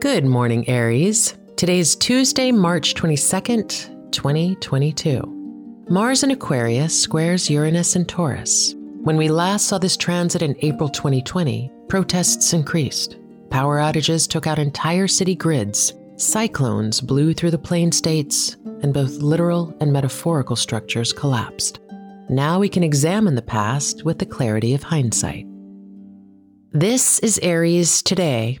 Good morning, Aries. Today's Tuesday, March 22nd, 2022. Mars in Aquarius squares Uranus and Taurus. When we last saw this transit in April 2020, protests increased. Power outages took out entire city grids. Cyclones blew through the plain states, and both literal and metaphorical structures collapsed. Now we can examine the past with the clarity of hindsight. This is Aries Today,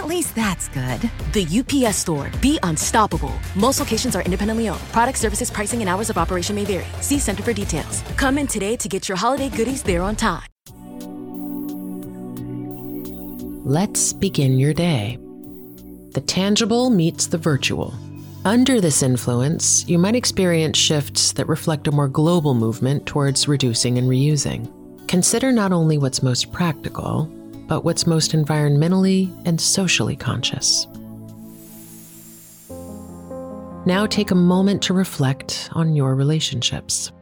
At least that's good. The UPS store. Be unstoppable. Most locations are independently owned. Product services, pricing, and hours of operation may vary. See Center for details. Come in today to get your holiday goodies there on time. Let's begin your day. The tangible meets the virtual. Under this influence, you might experience shifts that reflect a more global movement towards reducing and reusing. Consider not only what's most practical, but what's most environmentally and socially conscious. Now take a moment to reflect on your relationships.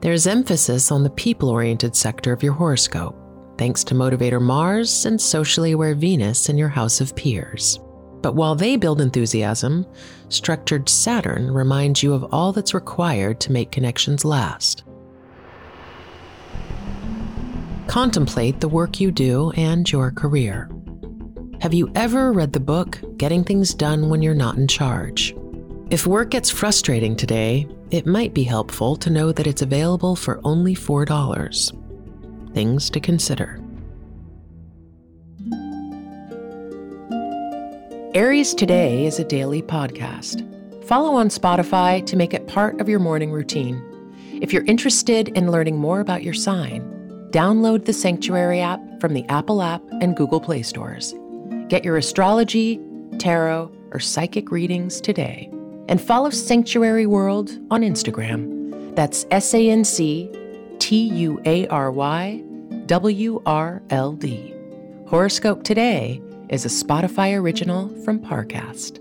There's emphasis on the people oriented sector of your horoscope, thanks to motivator Mars and socially aware Venus in your house of peers. But while they build enthusiasm, structured Saturn reminds you of all that's required to make connections last. Contemplate the work you do and your career. Have you ever read the book Getting Things Done When You're Not in Charge? If work gets frustrating today, it might be helpful to know that it's available for only $4. Things to consider. Aries Today is a daily podcast. Follow on Spotify to make it part of your morning routine. If you're interested in learning more about your sign, download the Sanctuary app from the Apple app and Google Play stores. Get your astrology, tarot, or psychic readings today. And follow Sanctuary World on Instagram. That's S A N C T U A R Y W R L D. Horoscope Today is a Spotify original from Parcast.